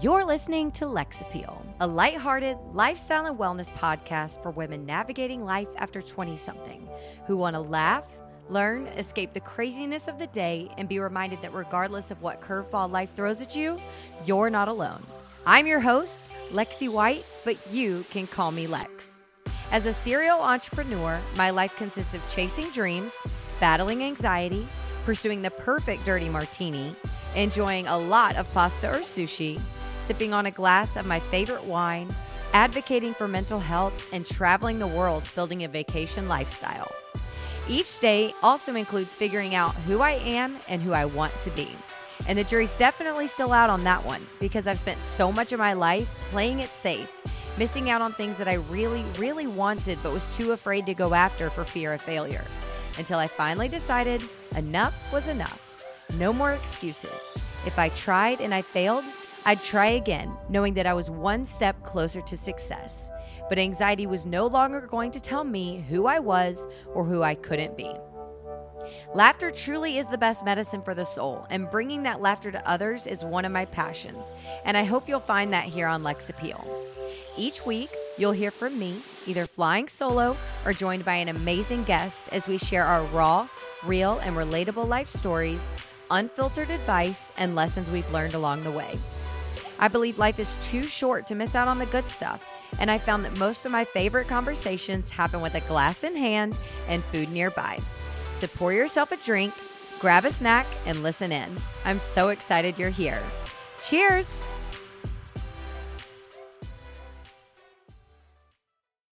You're listening to Lex Appeal, a lighthearted lifestyle and wellness podcast for women navigating life after 20 something who want to laugh, learn, escape the craziness of the day, and be reminded that regardless of what curveball life throws at you, you're not alone. I'm your host, Lexi White, but you can call me Lex. As a serial entrepreneur, my life consists of chasing dreams, battling anxiety, pursuing the perfect dirty martini, enjoying a lot of pasta or sushi, sipping on a glass of my favorite wine, advocating for mental health, and traveling the world building a vacation lifestyle. Each day also includes figuring out who I am and who I want to be. And the jury's definitely still out on that one because I've spent so much of my life playing it safe, missing out on things that I really, really wanted but was too afraid to go after for fear of failure. Until I finally decided enough was enough. No more excuses. If I tried and I failed, I'd try again, knowing that I was one step closer to success. But anxiety was no longer going to tell me who I was or who I couldn't be. Laughter truly is the best medicine for the soul, and bringing that laughter to others is one of my passions. And I hope you'll find that here on Lex Appeal. Each week, you'll hear from me, either flying solo or joined by an amazing guest as we share our raw, real, and relatable life stories, unfiltered advice, and lessons we've learned along the way. I believe life is too short to miss out on the good stuff, and I found that most of my favorite conversations happen with a glass in hand and food nearby. So pour yourself a drink, grab a snack, and listen in. I'm so excited you're here. Cheers!